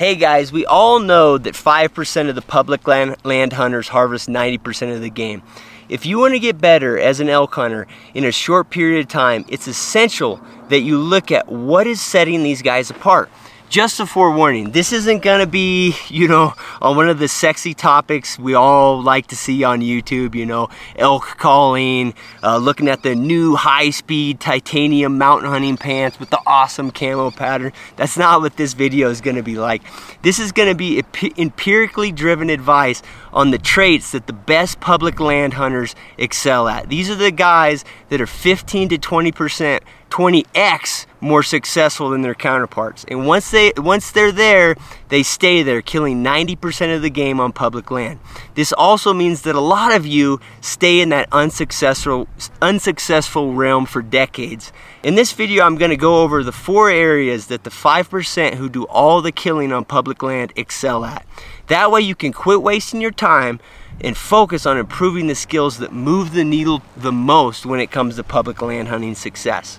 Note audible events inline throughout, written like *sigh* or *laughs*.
Hey guys, we all know that 5% of the public land, land hunters harvest 90% of the game. If you want to get better as an elk hunter in a short period of time, it's essential that you look at what is setting these guys apart just a forewarning, this isn't gonna be, you know, on one of the sexy topics we all like to see on YouTube, you know, elk calling, uh, looking at the new high-speed titanium mountain hunting pants with the awesome camo pattern. That's not what this video is gonna be like. This is gonna be empirically driven advice on the traits that the best public land hunters excel at. These are the guys that are 15 to 20% 20x more successful than their counterparts. And once they once they're there, they stay there, killing 90% of the game on public land. This also means that a lot of you stay in that unsuccessful unsuccessful realm for decades. In this video, I'm going to go over the four areas that the 5% who do all the killing on public land excel at. That way you can quit wasting your time and focus on improving the skills that move the needle the most when it comes to public land hunting success.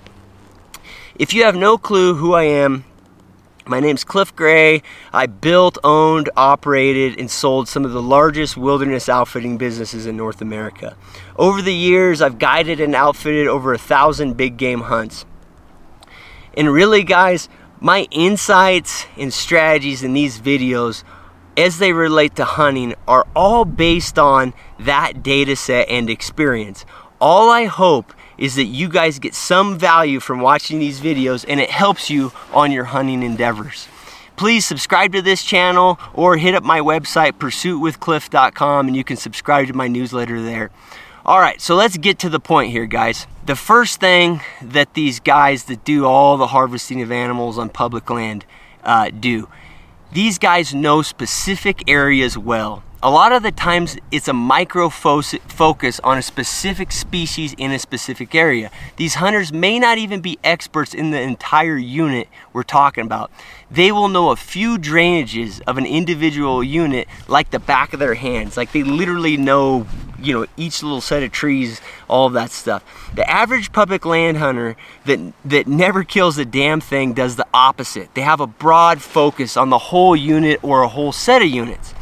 If you have no clue who I am, my name's Cliff Gray. I built, owned, operated, and sold some of the largest wilderness outfitting businesses in North America. Over the years, I've guided and outfitted over a thousand big game hunts. And really, guys, my insights and strategies in these videos as they relate to hunting are all based on that data set and experience. All I hope is that you guys get some value from watching these videos and it helps you on your hunting endeavors. Please subscribe to this channel or hit up my website pursuitwithcliff.com and you can subscribe to my newsletter there. All right, so let's get to the point here, guys. The first thing that these guys that do all the harvesting of animals on public land uh, do, these guys know specific areas well a lot of the times it's a micro focus on a specific species in a specific area. These hunters may not even be experts in the entire unit we're talking about. They will know a few drainages of an individual unit like the back of their hands. Like they literally know, you know, each little set of trees, all of that stuff. The average public land hunter that that never kills a damn thing does the opposite. They have a broad focus on the whole unit or a whole set of units.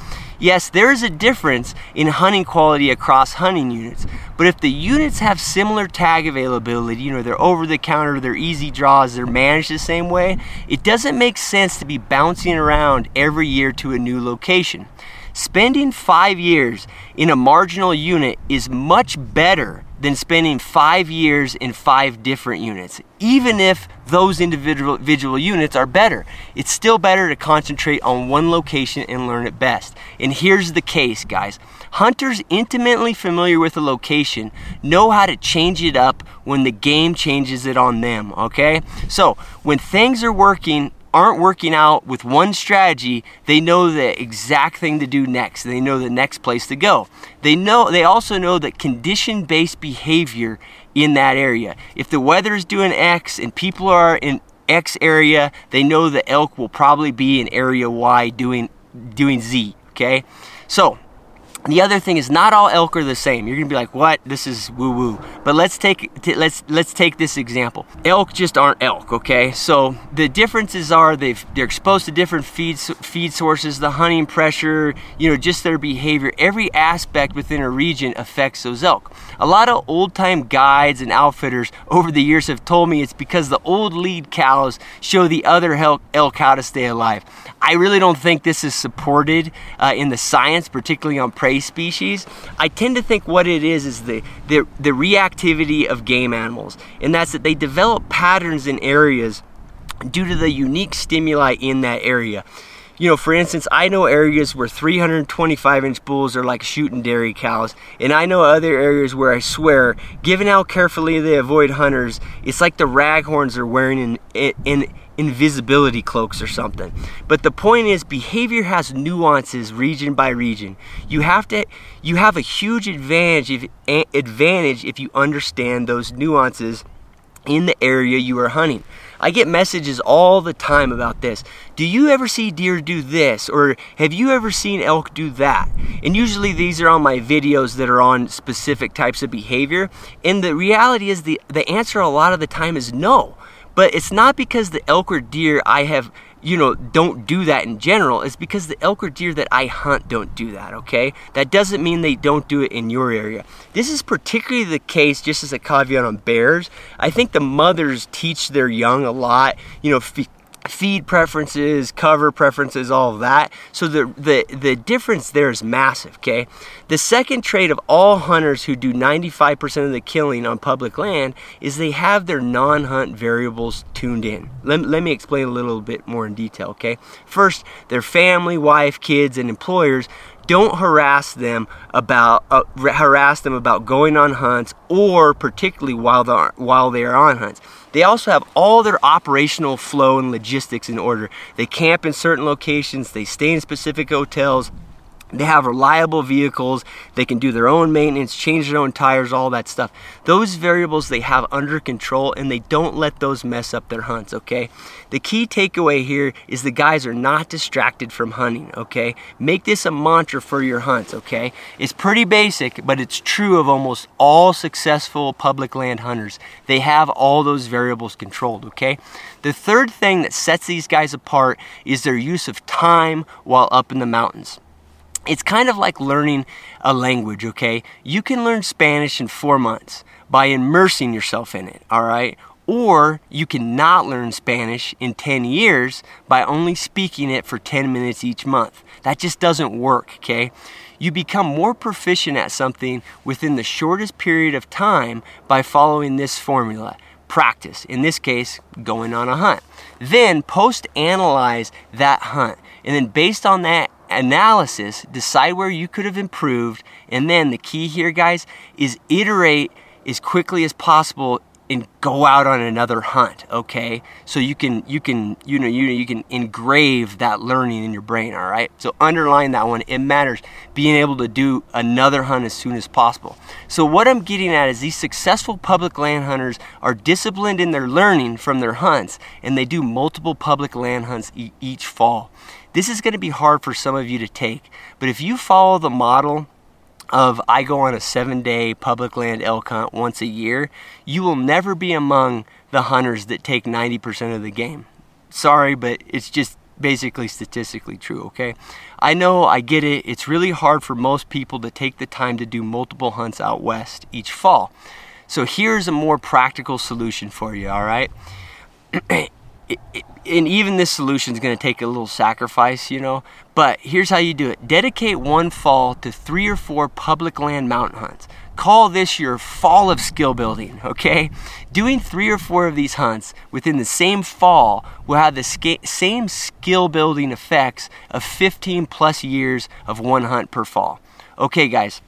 Yes, there is a difference in hunting quality across hunting units, but if the units have similar tag availability, you know, they're over the counter, they're easy draws, they're managed the same way, it doesn't make sense to be bouncing around every year to a new location. Spending five years in a marginal unit is much better than spending five years in five different units. Even if those individual, individual units are better, it's still better to concentrate on one location and learn it best. And here's the case, guys. Hunters intimately familiar with a location know how to change it up when the game changes it on them, okay? So when things are working aren't working out with one strategy, they know the exact thing to do next. They know the next place to go. They know they also know that condition-based behavior in that area. If the weather is doing X and people are in X area, they know the elk will probably be in area Y doing doing Z, okay? So, the other thing is not all elk are the same. You're gonna be like, what? This is woo woo. But let's take let's let's take this example. Elk just aren't elk, okay? So the differences are they they're exposed to different feed feed sources, the hunting pressure, you know, just their behavior. Every aspect within a region affects those elk. A lot of old time guides and outfitters over the years have told me it's because the old lead cows show the other elk, elk how to stay alive. I really don't think this is supported uh, in the science, particularly on prey species. I tend to think what it is is the, the, the reactivity of game animals, and that's that they develop patterns in areas due to the unique stimuli in that area. You know, for instance, I know areas where 325 inch bulls are like shooting dairy cows, and I know other areas where I swear, given how carefully they avoid hunters, it's like the raghorns are wearing in, in, in invisibility cloaks or something. But the point is behavior has nuances region by region. You have to you have a huge advantage if, advantage if you understand those nuances in the area you are hunting. I get messages all the time about this. Do you ever see deer do this? Or have you ever seen elk do that? And usually these are on my videos that are on specific types of behavior. And the reality is the, the answer a lot of the time is no. But it's not because the elk or deer I have you know, don't do that in general is because the elk or deer that I hunt don't do that, okay? That doesn't mean they don't do it in your area. This is particularly the case, just as a caveat on bears. I think the mothers teach their young a lot, you know, feed preferences, cover preferences, all of that. So the, the, the difference there is massive, okay? The second trait of all hunters who do 95% of the killing on public land is they have their non-hunt variables tuned in. Let, let me explain a little bit more in detail, okay? First, their family, wife, kids, and employers don't harass them about uh, harass them about going on hunts or particularly while they while they are on hunts. They also have all their operational flow and logistics in order. They camp in certain locations, they stay in specific hotels, they have reliable vehicles. They can do their own maintenance, change their own tires, all that stuff. Those variables they have under control and they don't let those mess up their hunts, okay? The key takeaway here is the guys are not distracted from hunting, okay? Make this a mantra for your hunts, okay? It's pretty basic, but it's true of almost all successful public land hunters. They have all those variables controlled, okay? The third thing that sets these guys apart is their use of time while up in the mountains it's kind of like learning a language, okay? You can learn Spanish in four months by immersing yourself in it, all right? Or you can not learn Spanish in 10 years by only speaking it for 10 minutes each month. That just doesn't work, okay? You become more proficient at something within the shortest period of time by following this formula practice. In this case, going on a hunt. Then post analyze that hunt. And then based on that analysis, decide where you could have improved, and then the key here, guys, is iterate as quickly as possible and go out on another hunt okay? So you can you can you know you you can engrave that learning in your brain all right? So underline that one it matters. Being able to do another hunt as soon as possible. So what i'm getting at is these successful public land hunters are disciplined in their learning from their hunts and they do multiple public land hunts e- each fall. This is going to be hard for some of you to take, but if you follow the model of I go on a seven day public land elk hunt once a year, you will never be among the hunters that take 90% of the game. Sorry, but it's just basically statistically true, okay? I know, I get it. It's really hard for most people to take the time to do multiple hunts out west each fall. So here's a more practical solution for you, all right? *clears throat* and even this solution is going to take a little sacrifice, you know. But here's how you do it dedicate one fall to three or four public land mountain hunts. Call this your fall of skill building, *laughs* okay? Doing three or four of these hunts within the same fall will have the sca- same skill building effects of 15 plus years of one hunt per fall. Okay, guys,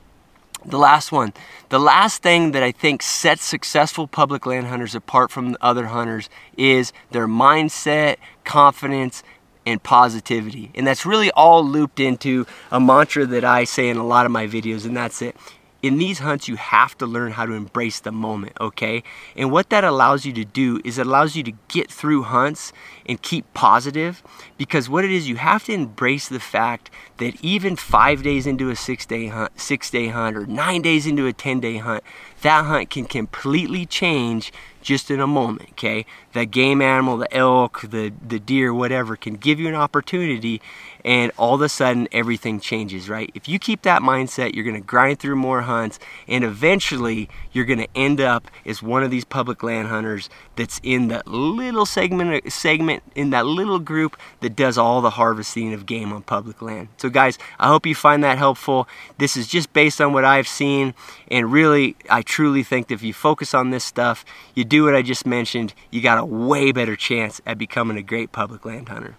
the last one. The last thing that I think sets successful public land hunters apart from other hunters is their mindset, confidence, and positivity. And that's really all looped into a mantra that I say in a lot of my videos, and that's it in these hunts, you have to learn how to embrace the moment, okay? And what that allows you to do is it allows you to get through hunts and keep positive because what it is, you have to embrace the fact that even five days into a six day hunt, six day hunt, or nine days into a 10 day hunt, that hunt can completely change just in a moment, okay? The game animal, the elk, the, the deer, whatever, can give you an opportunity and all of a sudden everything changes, right? If you keep that mindset, you're gonna grind through more hunts and eventually you're gonna end up as one of these public land hunters that's in that little segment, uh, segment in that little group that does all the harvesting of game on public land. So guys, I hope you find that helpful. This is just based on what I've seen and really, I truly think that if you focus on this stuff, you do what I just mentioned, you got a way better chance at becoming a great public land hunter.